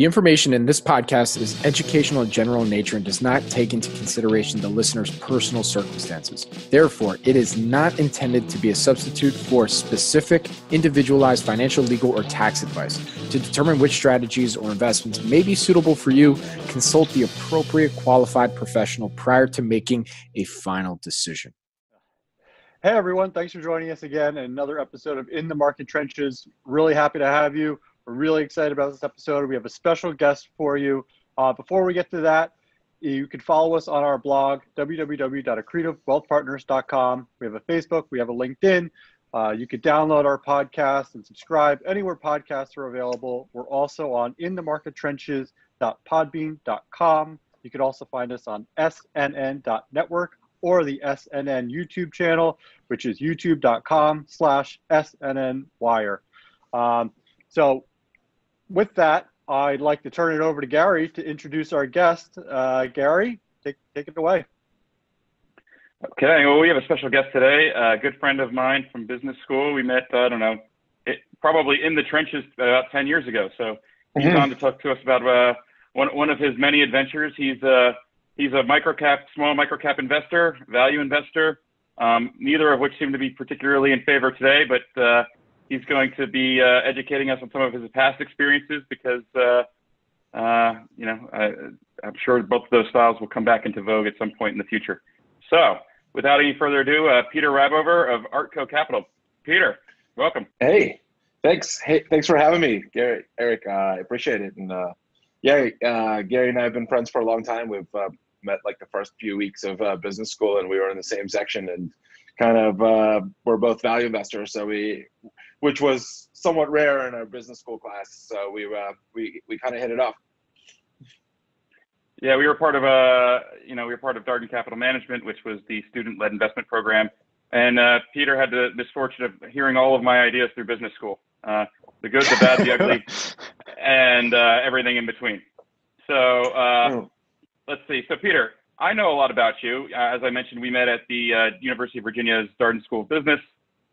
The information in this podcast is educational and general in nature and does not take into consideration the listener's personal circumstances. Therefore, it is not intended to be a substitute for specific, individualized financial, legal, or tax advice. To determine which strategies or investments may be suitable for you, consult the appropriate qualified professional prior to making a final decision. Hey everyone, thanks for joining us again in another episode of In the Market Trenches. Really happy to have you. We're really excited about this episode. We have a special guest for you. Uh, before we get to that, you can follow us on our blog, www.accretivewealthpartners.com. We have a Facebook, we have a LinkedIn. Uh, you can download our podcast and subscribe anywhere podcasts are available. We're also on inthemarkettrenches.podbean.com. You can also find us on snn.network or the SNN YouTube channel, which is youtube.com slash SNNwire. Um, so with that, I'd like to turn it over to Gary to introduce our guest. Uh, Gary, take, take it away. Okay, well, we have a special guest today, a good friend of mine from business school. We met, uh, I don't know, it, probably in the trenches about 10 years ago. So he's mm-hmm. on to talk to us about uh, one, one of his many adventures. He's, uh, he's a microcap, small microcap investor, value investor, um, neither of which seem to be particularly in favor today, but uh, he's going to be uh, educating us on some of his past experiences because, uh, uh, you know, I, am sure both of those styles will come back into vogue at some point in the future. So, without any further ado, uh, Peter Rabover of Artko Capital. Peter, welcome. Hey, thanks. Hey, thanks for having me, Gary, Eric. Uh, I appreciate it. And uh, yeah, Gary and I have been friends for a long time. We've met like the first few weeks of business school, and we were in the same section and kind of uh, we're both value investors, so we, which was somewhat rare in our business school class. So we uh, we we kind of hit it off. Yeah, we were part of a uh, you know we were part of Darden Capital Management, which was the student-led investment program, and uh, Peter had the misfortune of hearing all of my ideas through business school, uh, the good, the bad, the ugly, and uh, everything in between. So oh. let's see. So Peter, I know a lot about you. Uh, as I mentioned, we met at the uh, University of Virginia's Darden School of Business,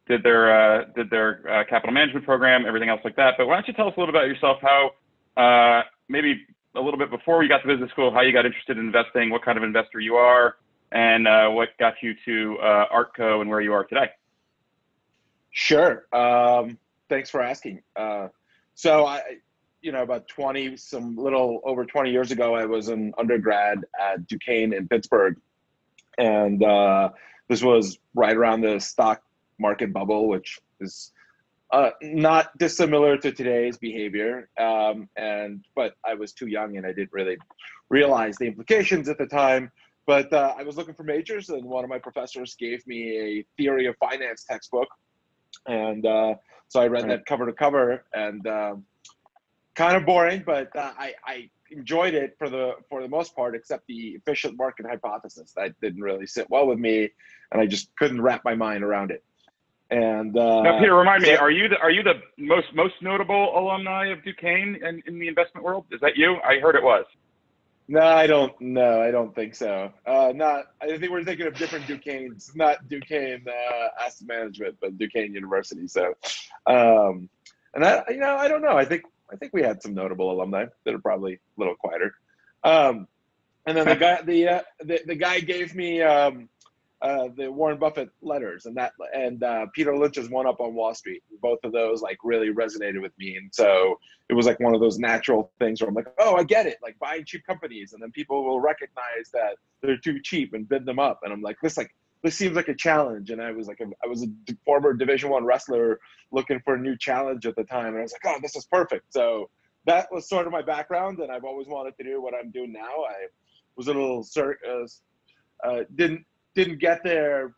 did their uh, did their uh, capital management program, everything else like that. But why don't you tell us a little bit about yourself? How uh, maybe a little bit before you got to business school, how you got interested in investing, what kind of investor you are, and uh, what got you to Artko and where you are today. Sure. Um, thanks for asking. so I, you know, about 20, some little over 20 years ago, I was an undergrad at Duquesne in Pittsburgh. And uh, this was right around the stock market bubble, which is uh, not dissimilar to today's behavior. Um, and but I was too young and I didn't really realize the implications at the time. But uh, I was looking for majors, and one of my professors gave me a theory of finance textbook, and uh, so I read right. that cover to cover, and um, kind of boring, but uh, I, I enjoyed it for the for the most part, except the efficient market hypothesis that didn't really sit well with me, and I just couldn't wrap my mind around it. And uh, now, Peter, remind so, me, are you the are you the most most notable alumni of Duquesne in, in the investment world? Is that you? I heard it was. No, I don't. No, I don't think so. Uh, not. I think we're thinking of different Duquesnes, not Duquesne uh, Asset Management, but Duquesne University. So, um, and I, you know, I don't know. I think I think we had some notable alumni that are probably a little quieter. Um, and then the guy, the, uh, the, the guy gave me um, uh, the Warren Buffett letters, and that and uh, Peter Lynch's One Up on Wall Street. Both of those like really resonated with me, and so it was like one of those natural things where I'm like, oh, I get it, like buying cheap companies, and then people will recognize that they're too cheap and bid them up, and I'm like, this like this seems like a challenge. And I was like, a, I was a former Division One wrestler looking for a new challenge at the time, and I was like, oh, this is perfect. So that was sort of my background, and I've always wanted to do what I'm doing now. I was a little uh, uh, didn't didn't get there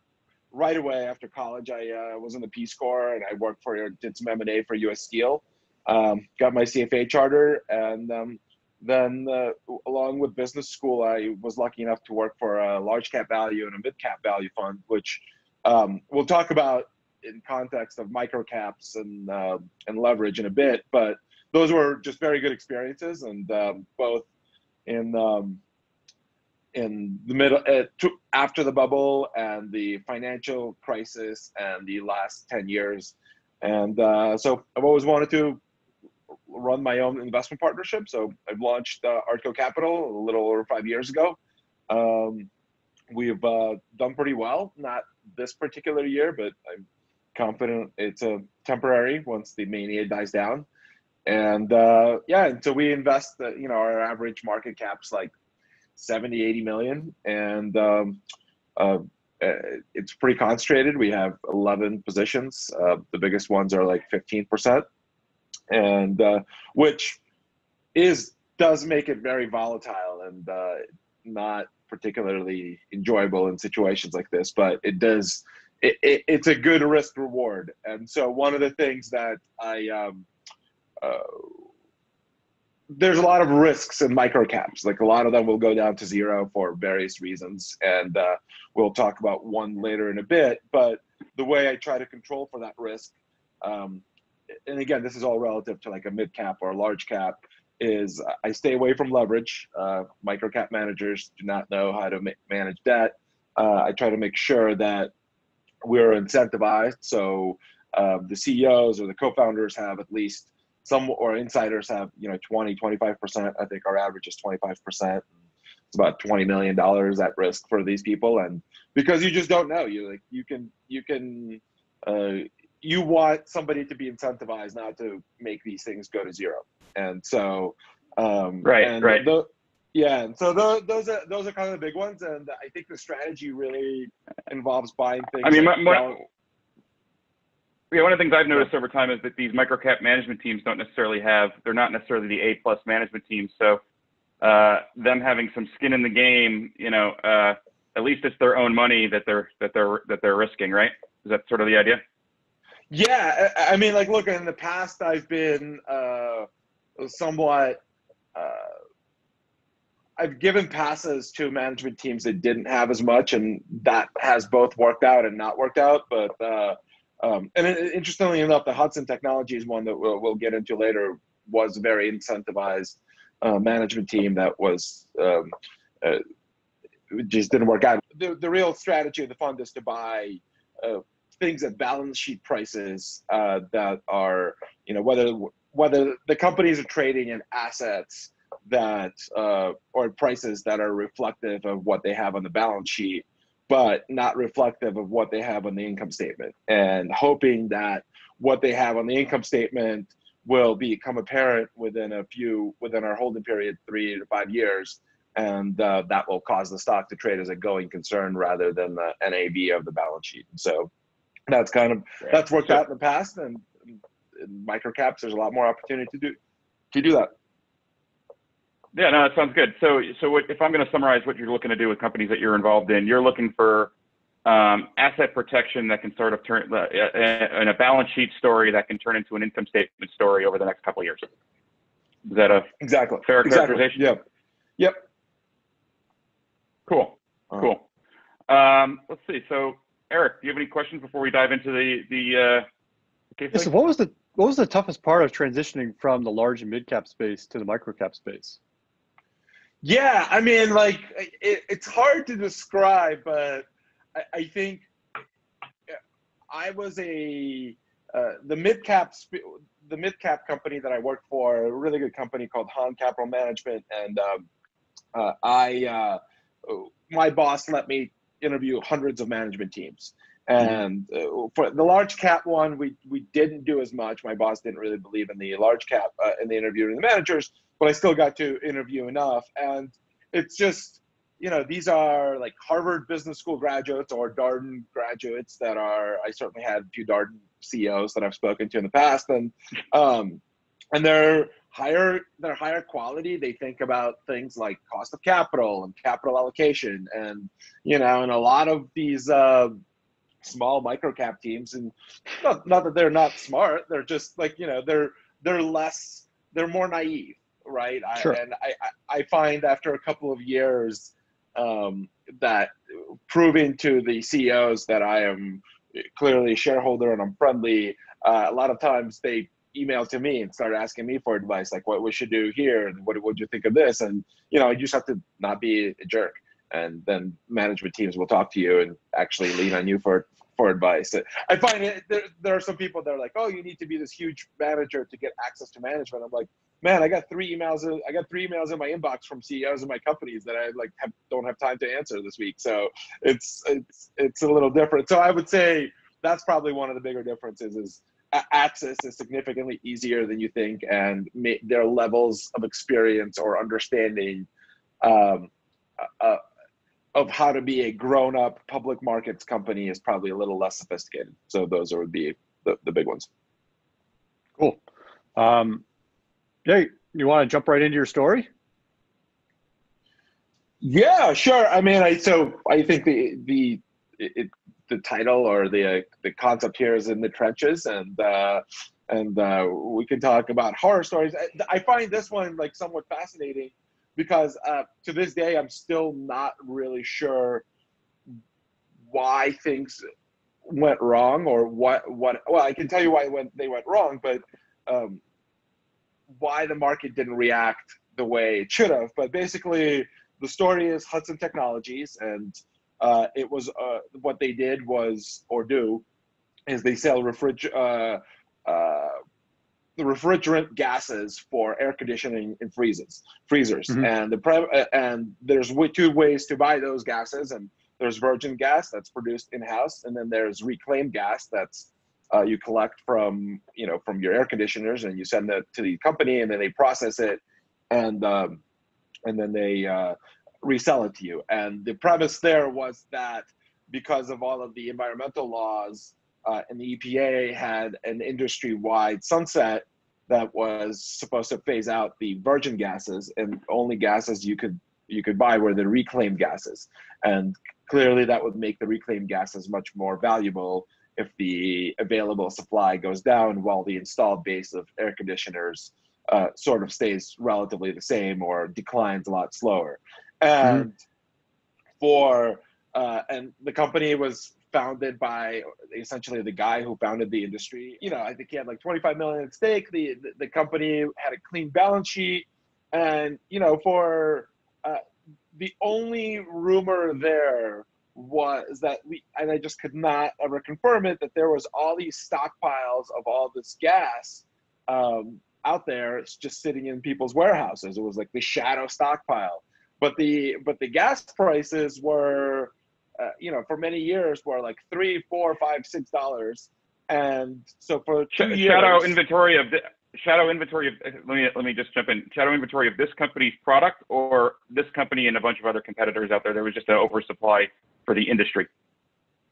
right away after college. I uh, was in the Peace Corps, and I worked for did some M and A for U.S. Steel. Um, got my CFA charter, and um, then, uh, along with business school, I was lucky enough to work for a large cap value and a mid cap value fund, which um, we'll talk about in context of micro caps and uh, and leverage in a bit. But those were just very good experiences, and um, both in um, in the middle uh, to, after the bubble and the financial crisis and the last ten years. And uh, so I've always wanted to run my own investment partnership. So I've launched uh, Artko Capital a little over five years ago. Um, we've uh, done pretty well. Not this particular year, but I'm confident it's a temporary once the mania dies down. And uh, yeah, and so we invest. The, you know, our average market cap's like 70, 80 million, and um, uh, uh, it's pretty concentrated. We have 11 positions. Uh, the biggest ones are like 15%, and uh, which is does make it very volatile and uh, not particularly enjoyable in situations like this. But it does. It, it, it's a good risk reward, and so one of the things that I um, uh, there's a lot of risks in microcaps. Like a lot of them will go down to zero for various reasons, and uh, we'll talk about one later in a bit. But the way I try to control for that risk, um, and again, this is all relative to like a mid cap or a large cap, is I stay away from leverage. Uh, microcap managers do not know how to ma- manage debt. Uh, I try to make sure that we're incentivized, so uh, the CEOs or the co-founders have at least some or insiders have you know 20 25% i think our average is 25% it's about 20 million dollars at risk for these people. And because you just don't know you like you can you can uh, you want somebody to be incentivized not to make these things go to zero. And so um right and right. the, yeah and so the, those are those are kind of the big ones. And i think the strategy really involves buying things i mean like my, yeah, one of the things I've noticed over time is that these microcap management teams don't necessarily have, they're not necessarily the A plus management teams. So uh, them having some skin in the game, you know, uh, at least it's their own money that they're that they're that they're risking, right? Is that sort of the idea? Yeah, I mean, like, look, in the past, I've been uh, somewhat. Uh, I've given passes to management teams that didn't have as much, and that has both worked out and not worked out. But uh, um, and interestingly enough, the Hudson Technologies one that we'll, we'll get into later was a very incentivized uh, management team that was um, uh, just didn't work out. The, the real strategy of the fund is to buy uh, things at balance sheet prices uh, that are, you know, whether whether the companies are trading in assets that uh, or prices that are reflective of what they have on the balance sheet but not reflective of what they have on the income statement. And hoping that what they have on the income statement will become apparent within a few within our holding period three to five years. And uh, that will cause the stock to trade as a going concern rather than the nav of the balance sheet. So that's kind of that's worked out in the past and in microcaps there's a lot more opportunity to do to do that yeah, no, that sounds good. So, so what, if I'm going to summarize what you're looking to do with companies that you're involved in, you're looking for um, asset protection that can sort of turn uh, in a balance sheet story that can turn into an income statement story over the next couple of years. Is that a exactly fair exactly. characterization? Yep. Yep. Cool. Uh-huh. Cool. Um, let's see. So, Eric, do you have any questions before we dive into the the? Uh, case yeah, so, what was the what was the toughest part of transitioning from the large and mid cap space to the micro cap space? Yeah, I mean, like it, it's hard to describe, but I, I think I was a uh, the midcap the midcap company that I worked for, a really good company called Hahn Capital Management, and um, uh, I uh, my boss let me interview hundreds of management teams. And uh, for the large cap one, we we didn't do as much. My boss didn't really believe in the large cap uh, in the interviewing the managers but I still got to interview enough. And it's just, you know, these are like Harvard Business School graduates or Darden graduates that are, I certainly had a few Darden CEOs that I've spoken to in the past. And, um, and they're higher, they're higher quality. They think about things like cost of capital and capital allocation. And, you know, and a lot of these, uh, small micro cap teams and not, not that they're not smart they're just like you know they're they're less they're more naive right? Sure. I, and I, I find after a couple of years um, that proving to the CEOs that I am clearly a shareholder and I'm friendly, uh, a lot of times they email to me and start asking me for advice, like what we should do here and what would you think of this? And you know, you just have to not be a jerk, and then management teams will talk to you and actually lean on you for for advice. I find it there, there are some people that are like, oh, you need to be this huge manager to get access to management. I'm like, man, I got three emails. I got three emails in my inbox from CEOs of my companies that I like have, don't have time to answer this week. So it's it's it's a little different. So I would say that's probably one of the bigger differences is access is significantly easier than you think, and their levels of experience or understanding um, uh, of how to be a grown-up public markets company is probably a little less sophisticated. So those would be the, the big ones. Cool. Um, yeah, you want to jump right into your story? Yeah, sure. I mean, I so I think the the it, the title or the the concept here is in the trenches, and uh, and uh, we can talk about horror stories. I, I find this one like somewhat fascinating because uh, to this day I'm still not really sure why things went wrong or what what. Well, I can tell you why went, they went wrong, but um, why the market didn't react the way it should have. But basically, the story is Hudson Technologies, and uh, it was uh, what they did was or do is they sell refriger uh, uh, the refrigerant gases for air conditioning in freezers freezers mm-hmm. and the pre- uh, and there's two ways to buy those gases and there's virgin gas that's produced in house and then there's reclaimed gas that's uh, you collect from you know from your air conditioners and you send that to the company and then they process it and um, and then they uh, resell it to you and the premise there was that because of all of the environmental laws uh, and the epa had an industry-wide sunset that was supposed to phase out the virgin gases and only gases you could you could buy were the reclaimed gases and clearly that would make the reclaimed gases much more valuable if the available supply goes down while the installed base of air conditioners uh, sort of stays relatively the same or declines a lot slower. And mm-hmm. for uh, and the company was founded by essentially the guy who founded the industry. You know, I think he had like 25 million at stake. The the, the company had a clean balance sheet, and you know, for uh, the only rumor there was that we and I just could not ever confirm it that there was all these stockpiles of all this gas um, out there It's just sitting in people's warehouses. It was like the shadow stockpile. But the but the gas prices were, uh, you know, for many years were like three, four, five, six dollars, and so for two Sh- years, shadow inventory of the, shadow inventory of let me let me just jump in shadow inventory of this company's product or this company and a bunch of other competitors out there. There was just an oversupply for the industry?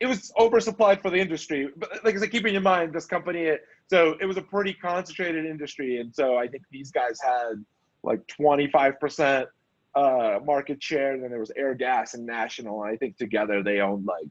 It was oversupplied for the industry, but like I said, keeping in mind this company. So it was a pretty concentrated industry, and so I think these guys had like 25 percent uh, market share. And then there was Airgas and National, and I think together they owned like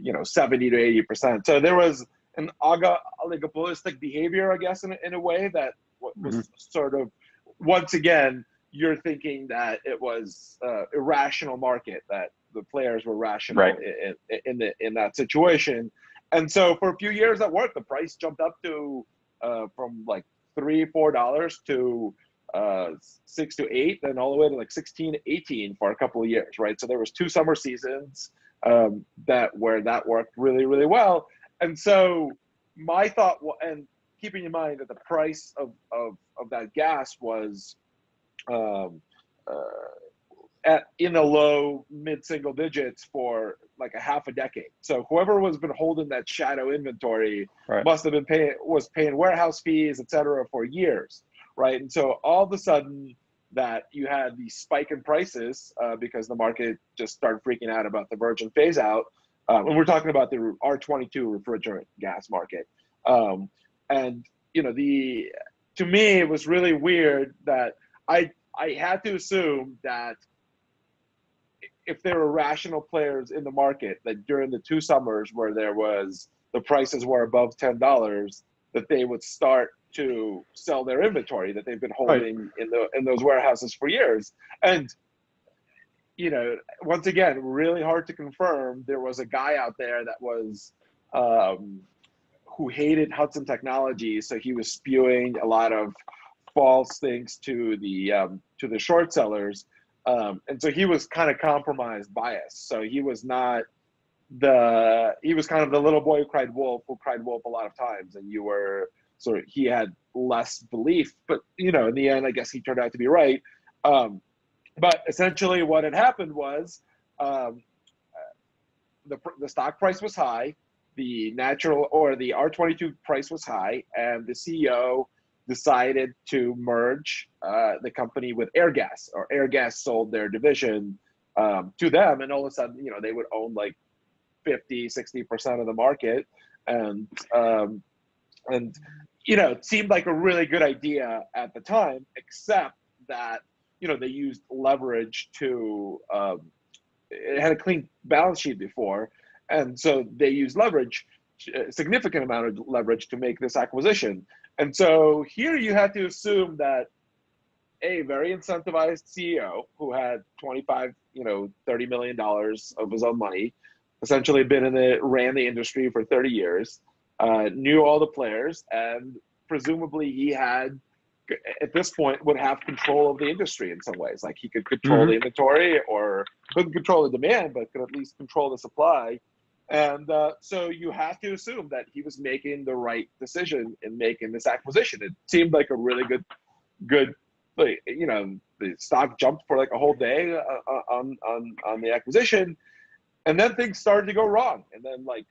you know 70 to 80 percent. So there was an oligopolistic behavior, I guess, in, in a way that was mm-hmm. sort of once again you're thinking that it was uh, irrational market that the players were rational right. in, in, the, in that situation. And so for a few years at work, the price jumped up to uh, from like three, four dollars to uh, six to eight, then all the way to like 16, 18 for a couple of years, right? So there was two summer seasons um, that where that worked really, really well. And so my thought, and keeping in mind that the price of, of, of that gas was um, uh, at in the low mid single digits for like a half a decade. So whoever was been holding that shadow inventory right. must have been paying was paying warehouse fees, et cetera, for years, right? And so all of a sudden that you had the spike in prices uh, because the market just started freaking out about the virgin phase out. Um, and we're talking about the R22 refrigerant gas market. Um, and you know the to me it was really weird that I I had to assume that if there were rational players in the market that during the two summers where there was the prices were above ten dollars, that they would start to sell their inventory that they've been holding right. in the in those warehouses for years. And you know, once again, really hard to confirm. There was a guy out there that was um, who hated Hudson Technology, so he was spewing a lot of false things to the um, to the short sellers um, and so he was kind of compromised bias. So he was not the he was kind of the little boy who cried wolf, who cried wolf a lot of times, and you were of he had less belief, but you know, in the end, I guess he turned out to be right. Um, but essentially, what had happened was um, the the stock price was high, the natural or the R22 price was high, and the CEO decided to merge uh, the company with Airgas, or Airgas sold their division um, to them, and all of a sudden, you know, they would own like 50, 60 percent of the market, and um, and you know, it seemed like a really good idea at the time, except that you know they used leverage to um, it had a clean balance sheet before, and so they used leverage, a significant amount of leverage to make this acquisition. And so here you have to assume that a very incentivized CEO who had 25, you know, 30 million dollars of his own money, essentially been in the ran the industry for 30 years, uh, knew all the players, and presumably he had at this point would have control of the industry in some ways. Like he could control mm-hmm. the inventory or couldn't control the demand, but could at least control the supply. And uh, so you have to assume that he was making the right decision in making this acquisition. It seemed like a really good, good, you know, the stock jumped for like a whole day uh, uh on on on the acquisition, and then things started to go wrong. And then like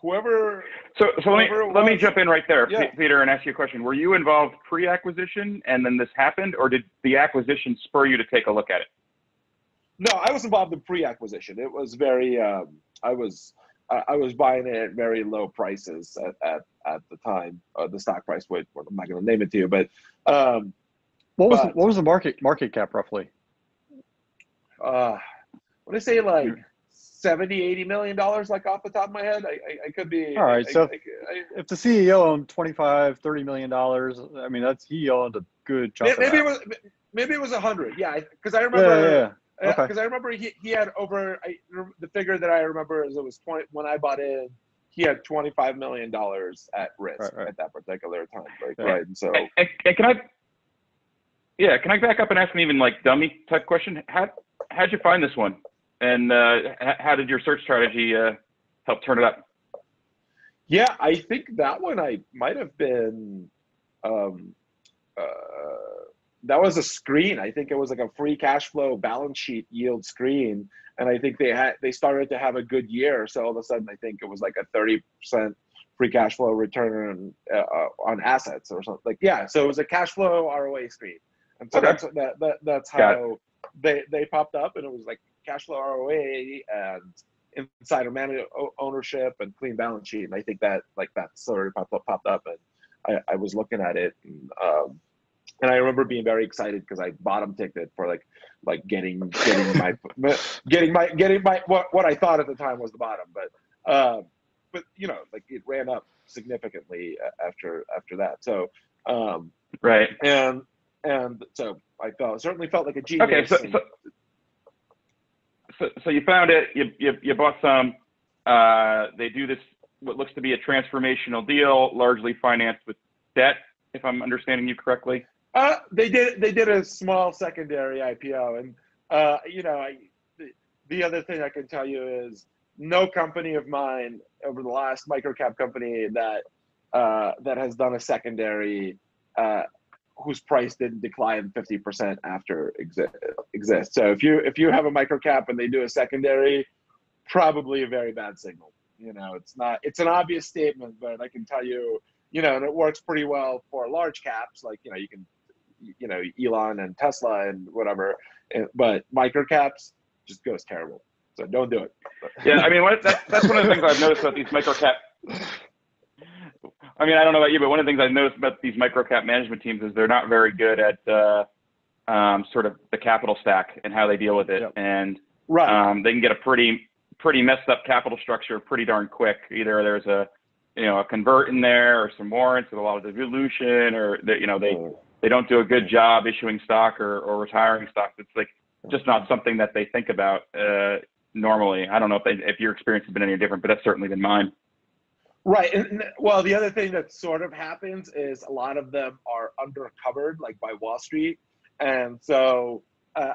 whoever. So, so let me let me jump in right there, yeah. Peter, and ask you a question. Were you involved pre-acquisition, and then this happened, or did the acquisition spur you to take a look at it? No, I was involved in pre-acquisition. It was very. Um, I was. I was buying it at very low prices at at, at the time. Uh, the stock price. Wait, I'm not going to name it to you, but. Um, what was but, the, what was the market market cap roughly? Uh, what I say? Like 70 80 million dollars like off the top of my head i i, I could be all right I, so I, if the ceo owned 25 30 million dollars i mean that's he owned a good chunk maybe it was maybe it was a hundred yeah because i remember yeah, yeah. because okay. i remember he, he had over I, the figure that i remember is it was 20 when i bought in he had 25 million dollars at risk right, right. at that particular time like, yeah. right and so can i yeah can i back up and ask an even like dummy type question how how'd you find this one and uh, how did your search strategy uh, help turn it up? Yeah, I think that one I might have been. Um, uh, that was a screen. I think it was like a free cash flow balance sheet yield screen, and I think they had they started to have a good year. So all of a sudden, I think it was like a thirty percent free cash flow return uh, uh, on assets or something. Like yeah, so it was a cash flow ROA screen, and so okay. that's that, that that's how they they popped up, and it was like cash flow ROA and insider management ownership and clean balance sheet. And I think that like that sort of popped up, popped up and I, I was looking at it and, um, and I remember being very excited because I bottom ticked it for like like getting getting my getting my getting my what what I thought at the time was the bottom, but um, but you know like it ran up significantly after after that. So um, right and and so I felt certainly felt like a genius. Okay, so, so so, you found it. You, you, you bought some. Uh, they do this what looks to be a transformational deal, largely financed with debt, if I'm understanding you correctly. Uh, they did. They did a small secondary IPO, and uh, you know, I, the, the other thing I can tell you is no company of mine over the last microcap company that uh, that has done a secondary uh, whose price didn't decline 50% after exist exist. So if you if you have a micro cap and they do a secondary, probably a very bad signal. You know, it's not it's an obvious statement, but I can tell you, you know, and it works pretty well for large caps, like you know, you can you know, Elon and Tesla and whatever. But micro caps just goes terrible. So don't do it. Yeah, I mean, what, that, that's one of the things I've noticed about these micro cap I mean, I don't know about you, but one of the things I've noticed about these microcap management teams is they're not very good at uh, um, sort of the capital stack and how they deal with it. Yep. And right. um, they can get a pretty pretty messed up capital structure pretty darn quick. Either there's a you know a convert in there or some warrants with a lot of dilution, or they, you know they mm. they don't do a good job issuing stock or, or retiring stock. It's like just not something that they think about uh, normally. I don't know if they, if your experience has been any different, but that's certainly been mine. Right. And, well, the other thing that sort of happens is a lot of them are undercovered, like by Wall Street. And so, uh,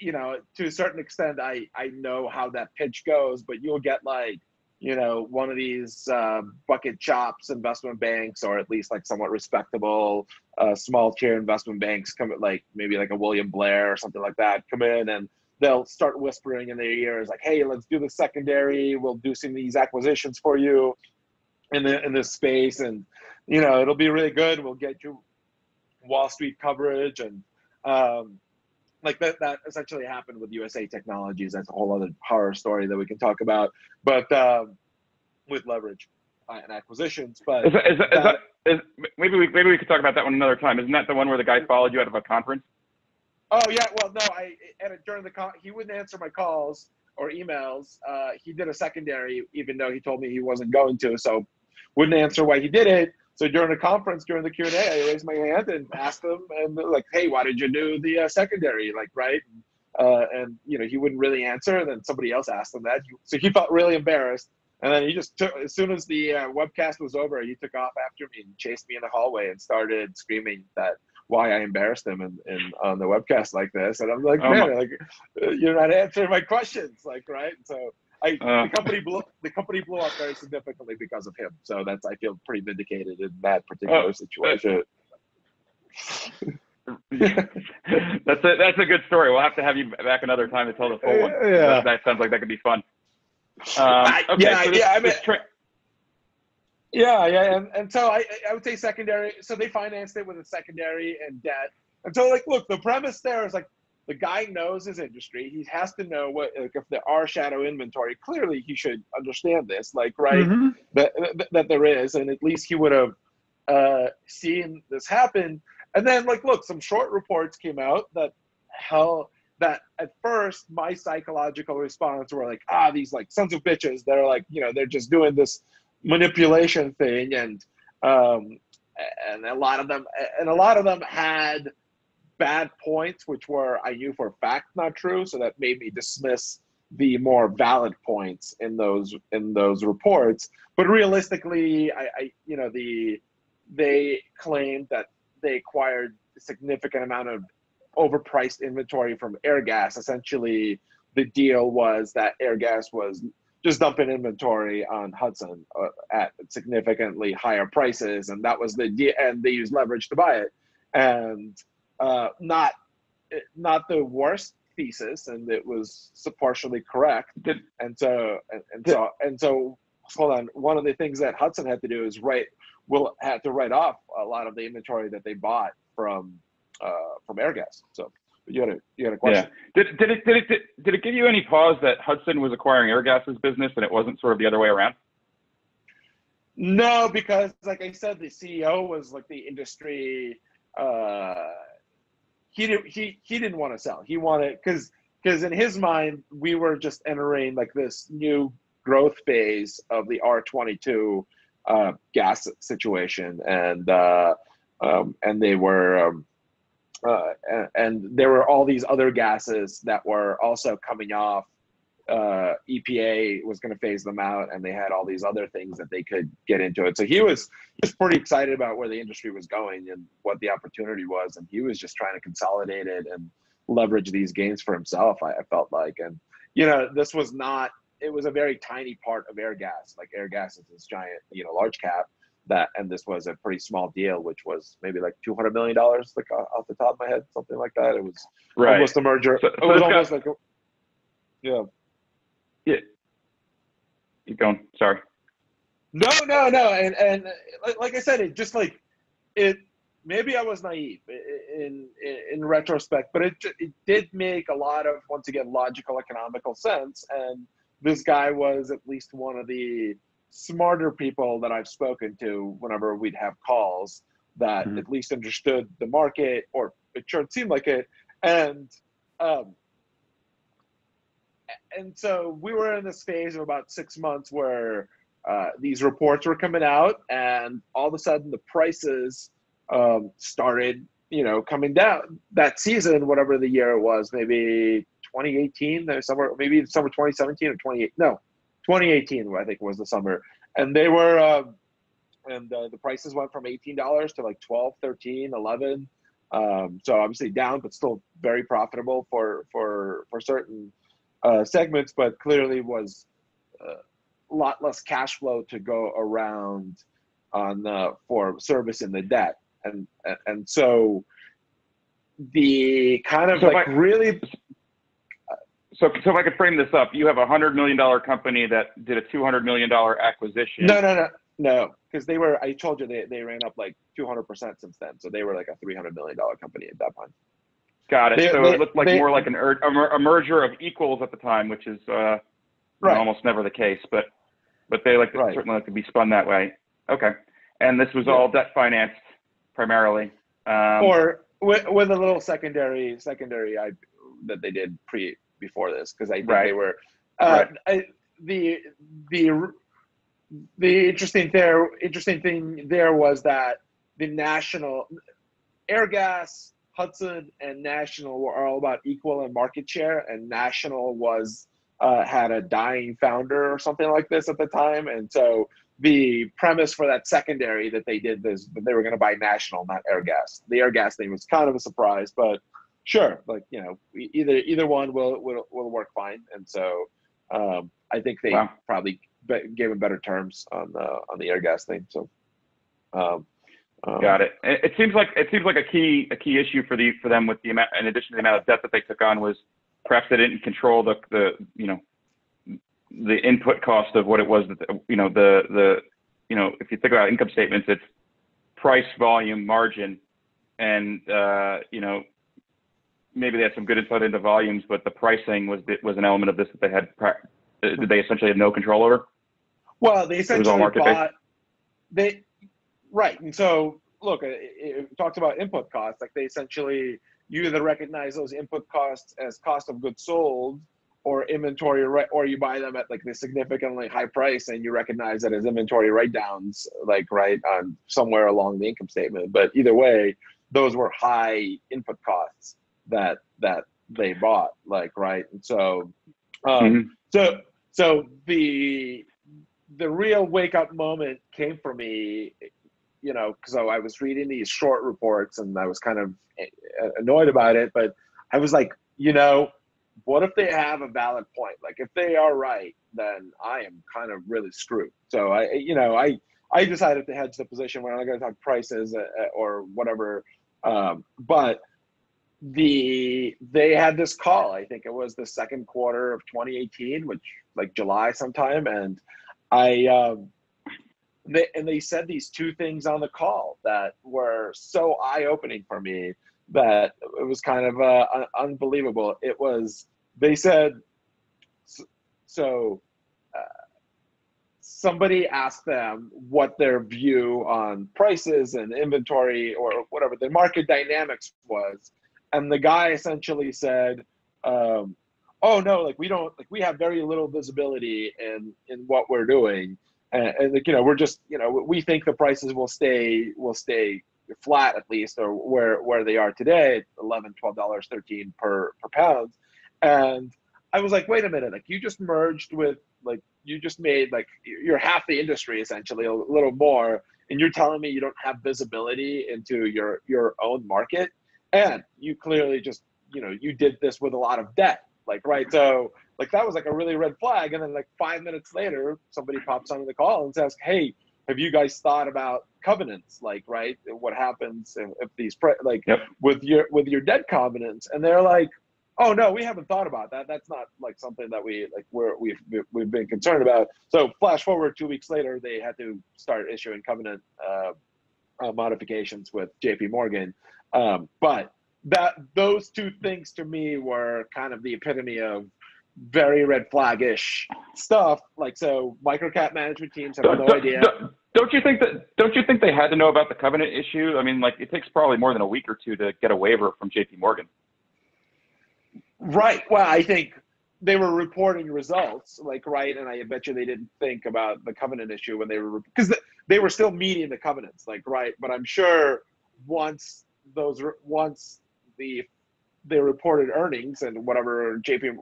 you know, to a certain extent, I, I know how that pitch goes, but you'll get like you know, one of these uh, bucket shops investment banks, or at least like somewhat respectable uh, small tier investment banks come like maybe like a William Blair or something like that come in and they'll start whispering in their ears like, "Hey, let's do the secondary. We'll do some of these acquisitions for you in the in this space, and you know it'll be really good. We'll get you Wall Street coverage and." Um, like that, that essentially happened with USA Technologies. That's a whole other horror story that we can talk about. But um, with leverage and acquisitions, but is that, is that, is that, is, maybe we maybe we could talk about that one another time. Isn't that the one where the guy followed you out of a conference? Oh yeah, well no, I and during the call he wouldn't answer my calls or emails. Uh, he did a secondary, even though he told me he wasn't going to, so wouldn't answer why he did it. So during the conference, during the Q and A, I raised my hand and asked him, and like, "Hey, why did you do the uh, secondary? Like, right?" Uh, and you know, he wouldn't really answer. And then somebody else asked him that, so he felt really embarrassed. And then he just took, as soon as the uh, webcast was over, he took off after me and chased me in the hallway and started screaming that why I embarrassed him in, in on the webcast like this. And I'm like, oh man, my. like uh, you're not answering my questions, like right. So I uh, the company blew the company blew up very significantly because of him. So that's I feel pretty vindicated in that particular uh, situation. that's a that's a good story. We'll have to have you back another time to tell the full one. Yeah, that, that sounds like that could be fun. Um, okay, yeah, so this, yeah. I mean, tra- yeah, yeah, and, and so I I would say secondary. So they financed it with a secondary and debt. And so like, look, the premise there is like the guy knows his industry. He has to know what like if there are shadow inventory. Clearly, he should understand this, like right mm-hmm. that, that, there is, and at least he would have uh, seen this happen. And then, like, look, some short reports came out that hell that at first my psychological response were like, ah, these like sons of bitches. They're like, you know, they're just doing this manipulation thing, and um, and a lot of them, and a lot of them had bad points, which were I knew for a fact not true. So that made me dismiss the more valid points in those in those reports. But realistically, I, I you know the they claimed that they acquired a significant amount of overpriced inventory from Airgas. Essentially, the deal was that Airgas was just dumping inventory on Hudson uh, at significantly higher prices, and that was the. And they used leverage to buy it. And uh, not not the worst thesis, and it was partially correct. And so and, and so and so hold on. One of the things that Hudson had to do is write will had to write off a lot of the inventory that they bought from uh, from Airgas. So you had a you had a question. Yeah. Did, did it did it did, did it give you any pause that Hudson was acquiring Airgas's business and it wasn't sort of the other way around? No, because like I said, the CEO was like the industry uh, he didn't he he didn't want to sell. He wanted because because in his mind we were just entering like this new growth phase of the R22 uh, gas situation, and uh, um, and they were. Um, uh, and, and there were all these other gases that were also coming off uh, EPA was going to phase them out, and they had all these other things that they could get into it. So he was just pretty excited about where the industry was going and what the opportunity was, and he was just trying to consolidate it and leverage these gains for himself. I, I felt like, and you know, this was not. It was a very tiny part of Airgas. Like Airgas is this giant, you know, large cap. That and this was a pretty small deal, which was maybe like two hundred million dollars, like off the top of my head, something like that. It was right. almost a merger. So, so it was almost like, a, yeah. Yeah. Keep going. Sorry. No, no, no. And and like, like I said, it just like it. Maybe I was naive in in, in retrospect, but it it did make a lot of once again logical, economical sense. And this guy was at least one of the smarter people that I've spoken to whenever we'd have calls that mm-hmm. at least understood the market, or it sure seemed like it. And um, and so we were in this phase of about six months where uh, these reports were coming out, and all of a sudden the prices um, started, you know, coming down. That season, whatever the year it was, maybe 2018, somewhere, maybe summer 2017 or 28. No, 2018, I think was the summer, and they were, um, and uh, the prices went from $18 to like 12, 13, 11. Um, so obviously down, but still very profitable for for for certain uh, segments, but clearly was a lot less cash flow to go around on the for servicing the debt, and and so the kind of So like I- really So, so if I could frame this up, you have a hundred million dollar company that did a two hundred million dollar acquisition. no no no no because they were I told you they they ran up like two hundred percent since then, so they were like a three hundred million dollar company at that point. Got it. They- so they- it looked like they- more like an ur- a, a merger of equals at the time, which is uh, Right. almost never the case. But but they like to, Right. certainly like to be spun that way. Okay. And this was Yeah. all debt financed primarily. Um, or with, with a little secondary secondary I, that they did pre before this because I think Right. they were uh, I, the the the interesting there interesting thing there was that the national Airgas, Hudson, and National were all about equal in market share, and National was uh, had a dying founder or something like this at the time, and so the premise for that secondary that they did this, that they were going to buy National, not Airgas. The Airgas thing was kind of a surprise, but sure, like you know, either either one will will, will work fine, and so um, I think they Wow. probably gave him better terms on the on the Airgas thing. So, um, um, Got it. It seems like it seems like a key a key issue for the for them with the amount in addition to the amount of debt that they took on was perhaps they didn't control the the you know the input cost of what it was that the, you know the the you know if you think about income statements it's price volume margin and uh, you know maybe they had some good insight into volumes but the pricing was was an element of this that they had did they essentially have no control over Well, they all essentially bought they right, and so look, it, it talks about input costs. Like they essentially, you either recognize those input costs as cost of goods sold or inventory, right, or you buy them at like the significantly high price and you recognize that as inventory write downs, like right on somewhere along the income statement. But either way, those were high input costs that that they bought, like right, and so. Um, Mhm. so so the the real wake up moment came for me you know because i was reading these short reports and i was kind of eh, annoyed about it but i was like you know what if they have a valid point? Like if they are right then i am kind of really screwed. So i you know i i decided to hedge the position we're not going to talk prices or whatever um, but the they had this call. I think it was the second quarter of 2018 which like july sometime and i um they, and they said these two things on the call that were so eye-opening for me that it was kind of uh, un- unbelievable. It was they said so uh, somebody asked them what their view on prices and inventory or whatever the market dynamics was. And the guy essentially said um, oh no like we don't like we have very little visibility in in what we're doing and, and like you know we're just you know we think the prices will stay will stay flat at least or where where they are today 11 12 dollars 13 per per pound. And i was like wait a minute like you just merged with like you just made like you're half the industry essentially a little more and you're telling me you don't have visibility into your your own market? And you clearly just you know you did this with a lot of debt. Like right? So like that was like a really red flag. And then like five minutes later somebody pops on the call and says hey have you guys thought about covenants? Like right what happens if, if these pre- like Yep. with your with your debt covenants? And they're like oh no we haven't thought about that. That's not like something that we like we're we've we've been concerned about. So flash forward two weeks later they had to start issuing covenant uh, uh, modifications with jp morgan. Um, but that those two things to me were kind of the epitome of very red flag-ish stuff like so microcap management teams have Don't, no don't- idea don't- don't you think that? Don't you think they had to know about the covenant issue? I mean, like it takes probably more than a week or two to get a waiver from J.P. Morgan. Right. Well, I think they were reporting results, like right, and I bet you they didn't think about the covenant issue when they were because they were still meeting the covenants, like right. But I'm sure once those once the they reported earnings and whatever JP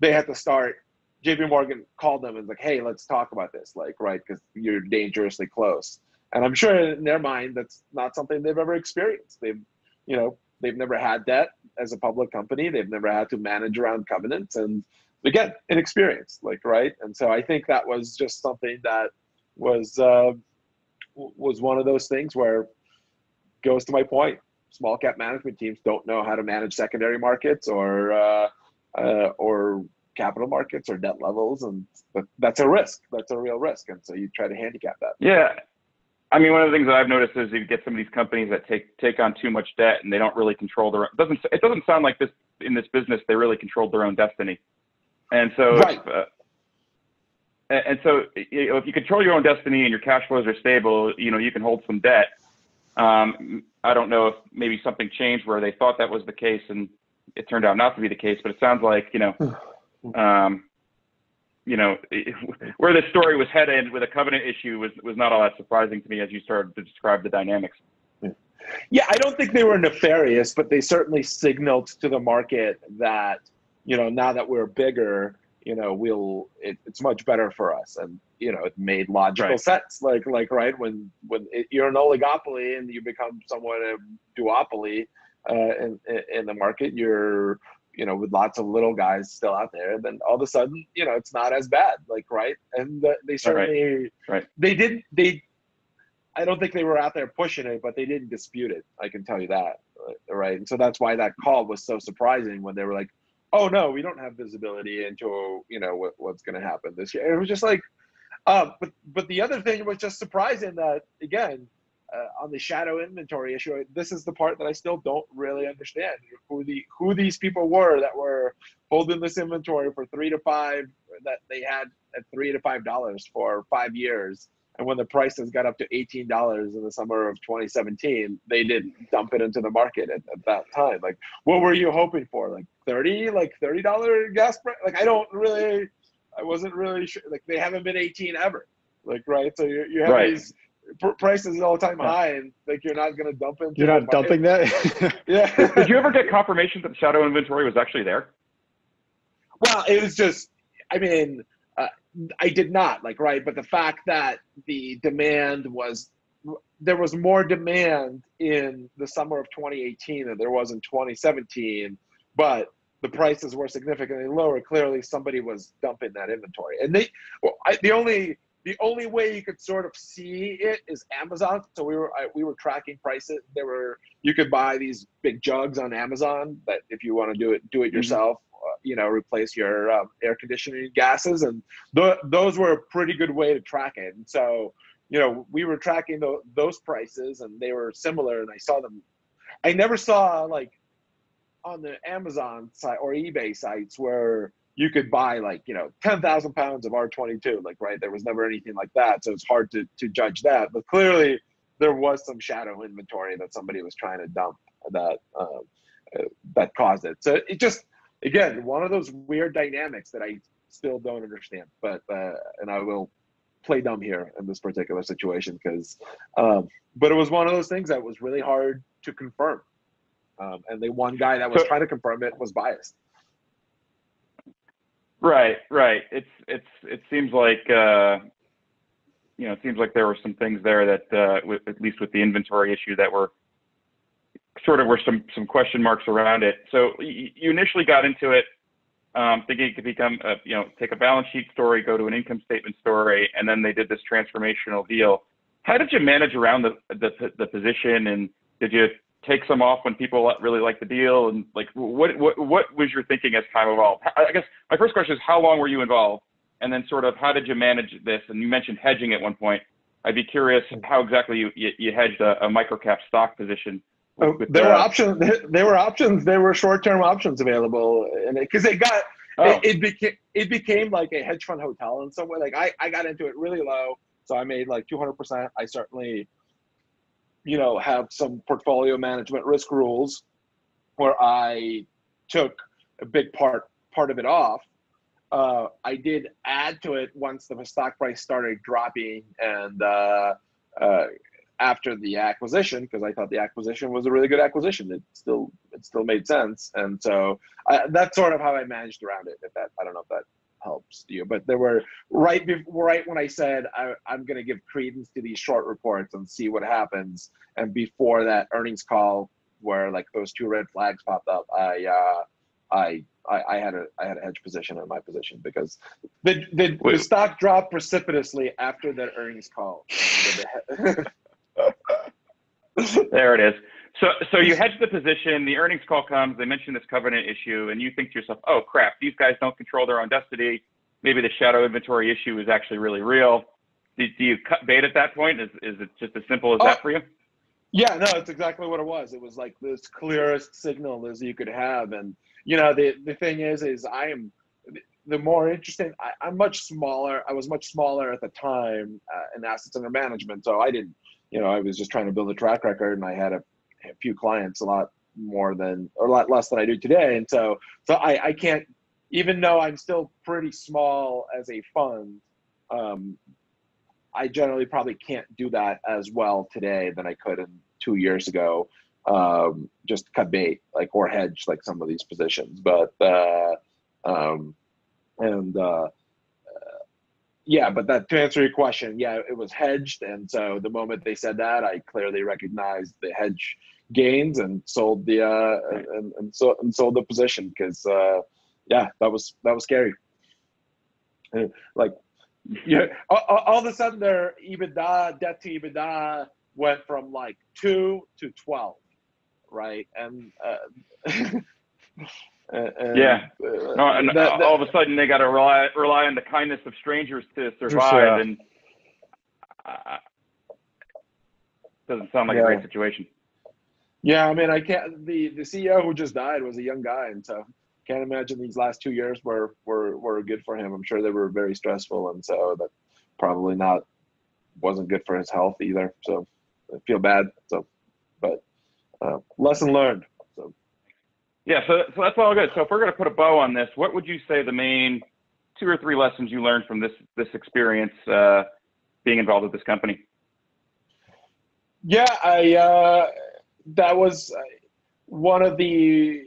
they had to start. JP Morgan called them and was like, "Hey, let's talk about this." Like, right, because you're dangerously close. And I'm sure in their mind that's not something they've ever experienced. They've, you know, they've never had debt as a public company. They've never had to manage around covenants, and again inexperienced like right and so i think that was just something that was uh, was one of those things where goes to my point small cap management teams don't know how to manage secondary markets or uh, uh, or capital markets or debt levels and that's a risk that's a real risk and so you try to handicap that yeah I mean, one of the things that I've noticed is you get some of these companies that take take on too much debt and they don't really control their. It doesn't it doesn't sound like this in this business they really controlled their own destiny, and so right. If, uh, and so you know, if you control your own destiny and your cash flows are stable, you know you can hold some debt. Um, I don't know if maybe something changed where they thought that was the case and it turned out not to be the case, but it sounds like you know. Um, you know, where this story was headed with a covenant issue was, was not all that surprising to me as you started to describe the dynamics. Yeah, I don't think they were nefarious, but they certainly signaled to the market that, you know, now that we're bigger, you know, we'll it, it's much better for us, and you know, it made logical right. sense. Like, like right when when it, you're an oligopoly and you become somewhat a duopoly uh, in in the market, you're you know, with lots of little guys still out there, then all of a sudden, you know, it's not as bad, like, right? And they certainly, right. right. they didn't. they, I don't think they were out there pushing it, but they didn't dispute it. I can tell you that, right? And so that's why that call was so surprising when they were like, "Oh no, we don't have visibility into you know what, what's going to happen this year." It was just like, uh, but but the other thing was just surprising that again, uh, on the shadow inventory issue, this is the part that I still don't really understand who the who these people were that were holding this inventory for three to five that they had at three to five dollars for five years, and when the prices got up to eighteen dollars in the summer of 2017, they didn't dump it into the market at, at that time. Like, what were you hoping for? Like thirty, like thirty dollar gas price? Like, I don't really, I wasn't really sure. Like, they haven't been eighteen ever. Like, right? So you you have right. these prices all time yeah. high, and like you're not going to dump into. You're not dumping that. yeah. Did you ever get confirmation that the shadow inventory was actually there? Well, it was just. I mean, uh, I did not like right, but the fact that the demand was there was more demand in the summer of 2018 than there was in 2017, but the prices were significantly lower. Clearly, somebody was dumping that inventory, and they. Well, I, the only the only way you could sort of see it is Amazon. So we were I, we were tracking prices. There were you could buy these big jugs on Amazon but if you want to do it do it mm-hmm. yourself, mm-hmm. uh, you know, replace your um, air conditioning gases, and th- those were a pretty good way to track it. And so you know we were tracking the, those prices, and they were similar, and I saw them. I never saw like on the Amazon site or eBay sites where you could buy like you know 10,000 pounds of R22 like right? There was never anything like that so it's hard to to judge that but clearly there was some shadow inventory that somebody was trying to dump that uh, that caused it. So it just again one of those weird dynamics that I still don't understand but uh, and I will play dumb here in this particular situation because um, but it was one of those things that was really hard to confirm um, and the one guy that was trying to confirm it was biased Right, right. It's it's it seems like uh, you know it seems like there were some things there that uh, at least with the inventory issue that were sort of were some some question marks around it. So you, you initially got into it um, thinking it could become a, you know take a balance sheet story, go to an income statement story, and then they did this transformational deal. How did you manage around the the, the position, and did you take some off when people really like the deal? And like, what what what was your thinking as time evolved? I guess my first question is how long were you involved, and then sort of how did you manage this? And you mentioned hedging at one point. I'd be curious how exactly you you, you hedged a, a microcap stock position. Oh, there were options. There were options. There were short-term options available, and because it, got oh. it, it, became it became like a hedge fund hotel in some way. Like I I got into it really low, so I made like 200 percent. I certainly you know, have some portfolio management risk rules where I took a big part part of it off. Uh, I did add to it once the stock price started dropping and uh, uh, after the acquisition because I thought the acquisition was a really good acquisition. It still it still made sense, and so I, that's sort of how I managed around it. If that I don't know if that helps you. But there were right before, right when I said I, am going to give credence to these short reports and see what happens, and before that earnings call where like those two red flags popped up, I uh, I, I I had a I had a hedge position in my position because the the, the stock dropped precipitously after that earnings call. there it is. So, so you hedge the position. The earnings call comes. They mention this covenant issue, and you think to yourself, "Oh crap! These guys don't control their own destiny. Maybe the shadow inventory issue is actually really real." Do, do you cut bait at that point? Is is it just as simple as oh, that for you? Yeah, no, it's exactly what it was. It was like this clearest signal as you could have, and you know the the thing is, is I am the more interesting. I, am much smaller. I was much smaller at the time uh, in assets under management, so I didn't. You know, I was just trying to build a track record, and I had a a few clients a lot more than or a lot less than I do today. And so so I, I can't even though I'm still pretty small as a fund, um, I generally probably can't do that as well today than I could in two years ago. Um, just cut bait like or hedge like some of these positions. But uh, um, and uh, yeah, but that to answer your question, yeah, it was hedged, and so the moment they said that, I clearly recognized the hedge gains and sold the uh, and, and, so, and sold the position because uh, yeah, that was that was scary. And like yeah, all, all, of a sudden their EBITDA debt to EBITDA went from like two to twelve, right? And, uh, and yeah, uh, no, and that, that, all of a sudden they got to rely rely on the kindness of strangers to survive, and uh, doesn't sound like yeah. a great situation. Yeah, I mean, I can't. The the CEO who just died was a young guy, and so can't imagine these last two years were were were good for him. I'm sure they were very stressful, and so that probably not wasn't good for his health either. So I feel bad. So, but uh, lesson learned. So yeah, so so that's all good. So if we're going to put a bow on this, what would you say the main two or three lessons you learned from this this experience uh, being involved with this company? Yeah, I. Uh, that was uh, one of the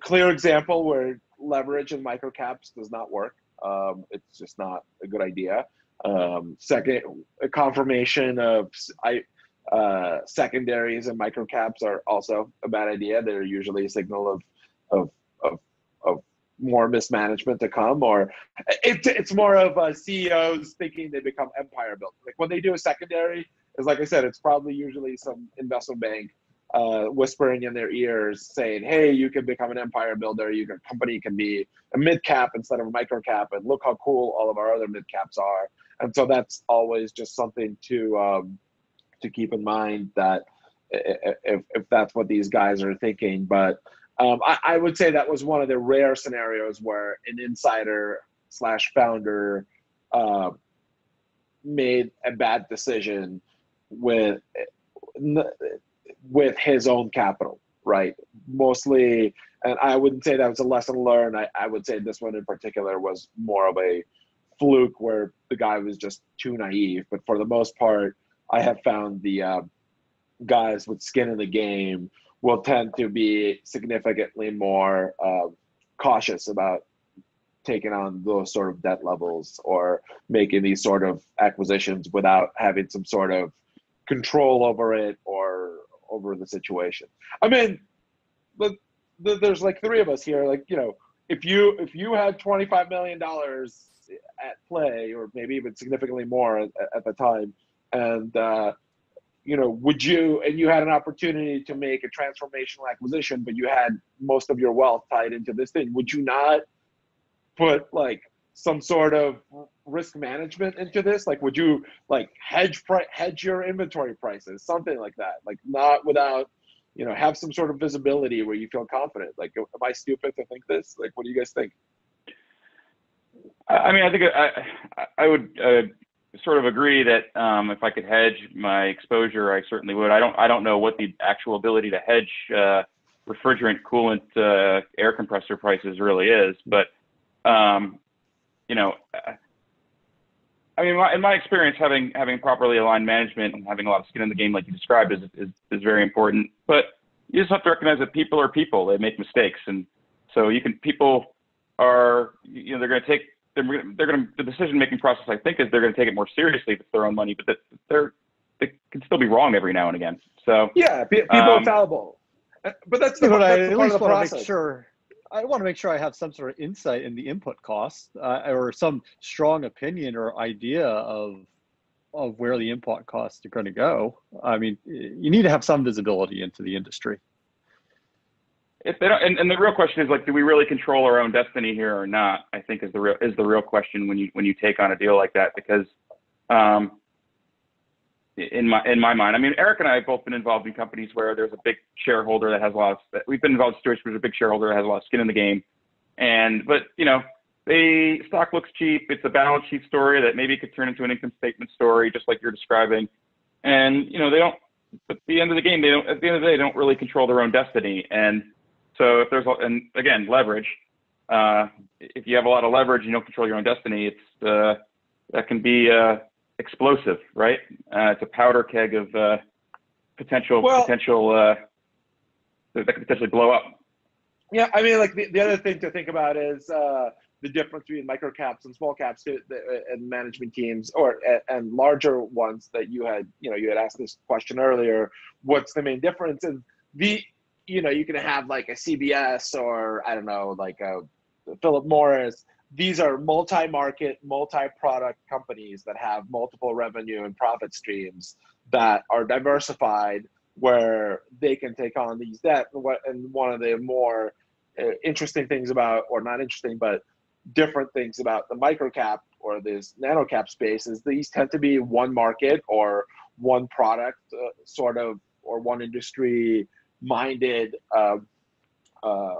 clear example where leverage in microcaps does not work. Um, it's just not a good idea. Um, second, a confirmation of I, uh, secondaries and microcaps are also a bad idea. They're usually a signal of of of, of more mismanagement to come, or it, it's more of uh, CEOs thinking they become empire builders. Like when they do a secondary, is like I said, it's probably usually some investment bank uh, whispering in their ears saying, "Hey, you can become an empire builder. Your company can be a mid cap instead of a micro cap, and look how cool all of our other mid caps are." And so that's always just something to um, to keep in mind that if if that's what these guys are thinking, but. Um, I, I would say that was one of the rare scenarios where an insider slash founder uh, made a bad decision with with his own capital, right? Mostly, and I wouldn't say that was a lesson learned. I, I would say this one in particular was more of a fluke where the guy was just too naive. But for the most part, I have found the uh, guys with skin in the game will tend to be significantly more uh, cautious about taking on those sort of debt levels or making these sort of acquisitions without having some sort of control over it or over the situation. I mean, the, the, there's like three of us here. Like you know, if you if you had twenty five million dollars at play, or maybe even significantly more at, at the time, and uh, you know, would you and you had an opportunity to make a transformational acquisition, but you had most of your wealth tied into this thing, would you not put like some sort of risk management into this? Like, would you like hedge pri- hedge your inventory prices, something like that? Like, not without, you know, have some sort of visibility where you feel confident. Like, am I stupid to think this? Like, what do you guys think? I mean, I think I I would uh, sort of agree that um, if I could hedge my exposure, I certainly would. I don't I don't know what the actual ability to hedge uh, refrigerant, coolant, uh, air compressor prices really is, but um, you know, I mean, in my experience, having having properly aligned management and having a lot of skin in the game, like you described, is is, is very important. But you just have to recognize that people are people; they make mistakes, and so you can people are you know they're going to take they're they're going to the decision making process. I think is they're going to take it more seriously if it's their own money, but that they're they can still be wrong every now and again. So yeah, people um, are fallible. but that's the, but I that's the at least of the want to make sure. I want to make sure I have some sort of insight in the input costs uh, or some strong opinion or idea of of where the input costs are going to go. I mean, you need to have some visibility into the industry. If they don't, and, and the real question is like, do we really control our own destiny here or not? I think is the real is the real question when you when you take on a deal like that because, um, in my in my mind, I mean, Eric and I have both been involved in companies where there's a big shareholder that has a lot of. We've been involved in situations where there's a big shareholder that has a lot of skin in the game, and but you know, the stock looks cheap. It's a balance sheet story that maybe could turn into an income statement story, just like you're describing, and you know, they don't. At the end of the game, they don't. At the end of the day, they don't really control their own destiny, and so if there's, and again, leverage. Uh, if you have a lot of leverage and you don't control your own destiny, it's uh, that can be uh, explosive, right? Uh, it's a powder keg of uh, potential Well- potential uh, that could potentially blow up. Yeah, I mean, like the, the other thing to think about is uh, the difference between micro caps and small caps to, the, and management teams, or and larger ones that you had. You know, you had asked this question earlier. What's the main difference? And the you know, you can have like a CBS or I don't know, like a Philip Morris. These are multi-market, multi-product companies that have multiple revenue and profit streams that are diversified, where they can take on these debt. And one of the more uh, interesting things about, or not interesting, but different things about the microcap or this nano cap space is these tend to be one market or one product, uh, sort of, or one industry minded uh, uh,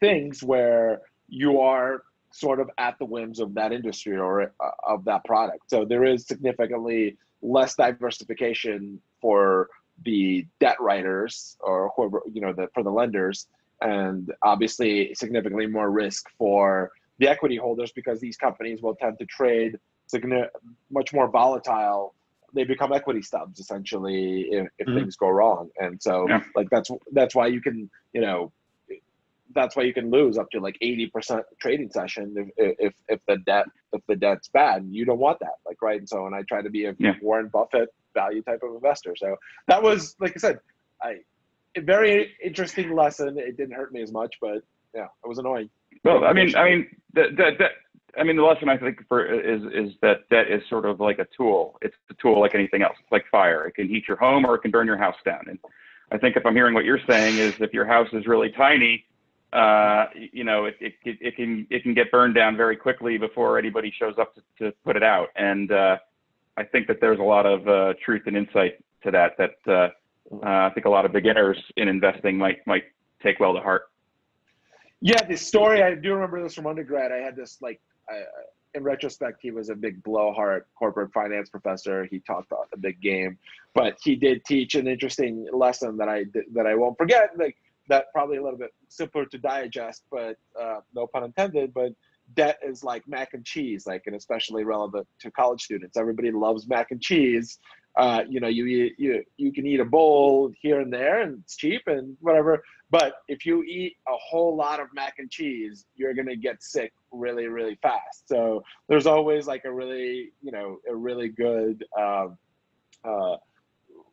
things where you are sort of at the whims of that industry or uh, of that product. So there is significantly less diversification for the debt writers or whoever you know the, for the lenders, and obviously significantly more risk for the equity holders because these companies will tend to trade signi- much more volatile they become equity stubs essentially if, if Mhm. things go wrong and so Yeah. like that's that's why you can you know that's why you can lose up to like 80% trading session if, if if the debt if the debt's bad you don't want that like right and so and i try to be a Yeah. warren buffett value type of investor so that was like i said i a very interesting lesson it didn't hurt me as much but yeah it was annoying Well, I mean, I mean, that, that, that, I mean, the lesson I think for is is that debt is sort of like a tool. It's a tool like anything else. It's like fire. It can heat your home or it can burn your house down. And I think if I'm hearing what you're saying is if your house is really tiny, you know, it, can it can get burned down very quickly before anybody shows up to, put it out. And uh, I think that there's a lot of uh, truth and insight to that. That uh, uh, I think a lot of beginners in investing might might take well to heart. Yeah, the story I do remember this from undergrad. I had this like, uh, in retrospect, he was a big blowhard corporate finance professor. He talked a big game, but he did teach an interesting lesson that I that I won't forget. Like that, probably a little bit simpler to digest, but uh, no pun intended. But debt is like mac and cheese, like and especially relevant to college students. Everybody loves mac and cheese. Uh, you know, you you you can eat a bowl here and there, and it's cheap and whatever. But if you eat a whole lot of mac and cheese, you're gonna get sick really, really fast. So there's always like a really, you know, a really good um, uh,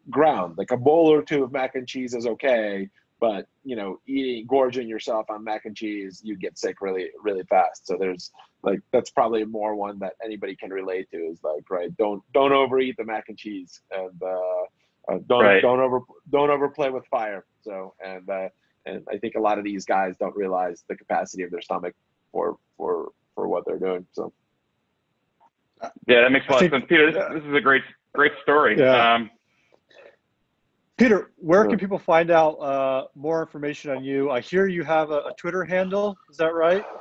ground. Like a bowl or two of mac and cheese is okay, but you know, eating, gorging yourself on mac and cheese, you get sick really, really fast. So there's like that's probably more one that anybody can relate to. Is like right, don't don't overeat the mac and cheese, and uh, uh, don't Right. don't over don't overplay with fire. So and uh, and I think a lot of these guys don't realize the capacity of their stomach for for for what they're doing. So Yeah, that makes a I lot think- of sense, Peter. This, this is a great great story. Yeah. Um, Peter, where can people find out uh, more information on you? I hear you have a, a Twitter handle. Is that right?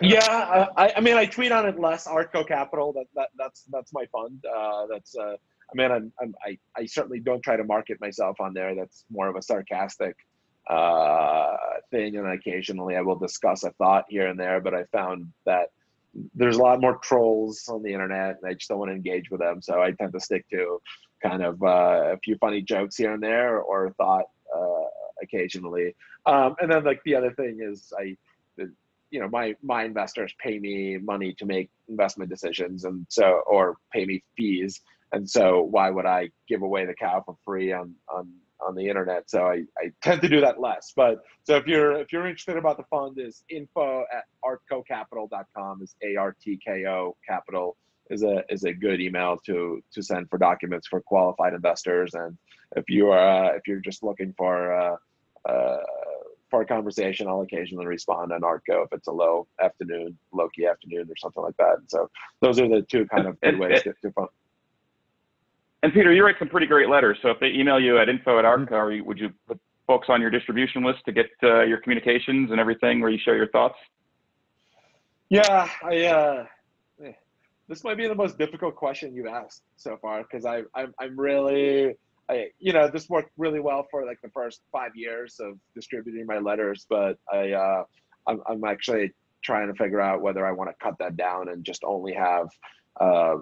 Yeah, I, I mean, I tweet on it less. Artko Capital. That, that that's that's my fund. Uh, that's uh, I mean, I'm, I'm, I I certainly don't try to market myself on there. That's more of a sarcastic uh, thing, and occasionally I will discuss a thought here and there. But I found that there's a lot more trolls on the internet, and I just don't want to engage with them. So I tend to stick to kind of uh, a few funny jokes here and there, or thought uh, occasionally. Um, and then like the other thing is I you know my my investors pay me money to make investment decisions and so or pay me fees and so why would i give away the cow for free on on on the internet, so I, I tend to do that less. But so if you're if you're interested about the fund, is info at artkocapital.com is a r t k o capital is a is a good email to to send for documents for qualified investors. And if you are uh, if you're just looking for uh, uh, for a conversation, I'll occasionally respond on Artko if it's a low afternoon, low key afternoon, or something like that. And So those are the two kind of good ways to, to fund. And Peter, you write some pretty great letters. So if they email you at info at Artko, mm-hmm. would you put folks on your distribution list to get uh, your communications and everything where you share your thoughts? Yeah, I. Uh, this might be the most difficult question you've asked so far because I, I'm, I'm really I, you know, this worked really well for like the first five years of distributing my letters, but I, uh, I'm, I'm actually trying to figure out whether I want to cut that down and just only have, uh,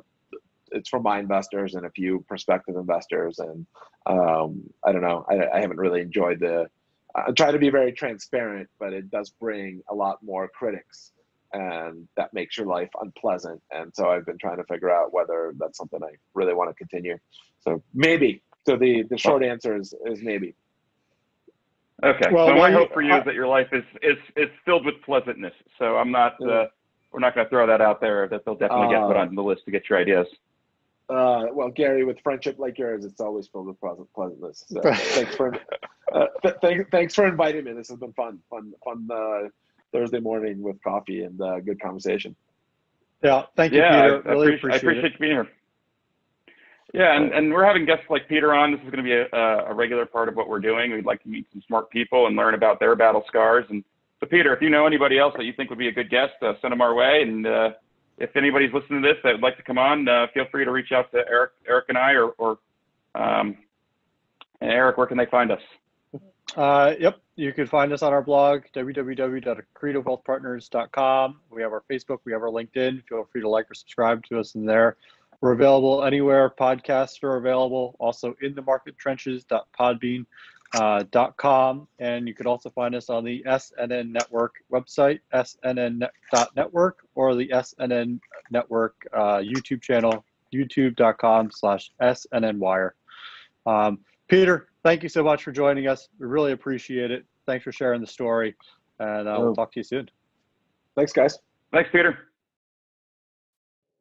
it's for my investors and a few prospective investors. And um, I don't know, I, I haven't really enjoyed the, I try to be very transparent, but it does bring a lot more critics and that makes your life unpleasant. And so I've been trying to figure out whether that's something I really want to continue. So maybe so the the short answer is is maybe. Okay. Well, so my hope for you I, is that your life is is is filled with pleasantness. So I'm not. Yeah. Uh, we're not going to throw that out there. That they'll definitely get put uh, on the list to get your ideas. Uh, well, Gary, with friendship like yours, it's always filled with pleasant, pleasantness. So thanks for uh, th- th- thanks for inviting me. This has been fun, fun, fun uh, Thursday morning with coffee and uh, good conversation. Yeah, thank you, yeah, Peter. I, really appreciate, it. I appreciate you being here. Yeah, and, and we're having guests like Peter on. This is going to be a, a regular part of what we're doing. We'd like to meet some smart people and learn about their battle scars. And so, Peter, if you know anybody else that you think would be a good guest, uh, send them our way. And uh, if anybody's listening to this that would like to come on, uh, feel free to reach out to Eric, Eric and I, or, or um, Eric, where can they find us? Uh, yep, you can find us on our blog, www.accretivewealthpartners.com. We have our Facebook, we have our LinkedIn. Feel free to like or subscribe to us in there. We're available anywhere podcasts are available, also in the market trenches.podbean.com. Uh, and you could also find us on the SNN Network website, snn.network, or the SNN Network uh, YouTube channel, youtube.com slash SNNwire. Um, Peter, thank you so much for joining us. We really appreciate it. Thanks for sharing the story. And uh, we'll talk to you soon. Thanks, guys. Thanks, Peter.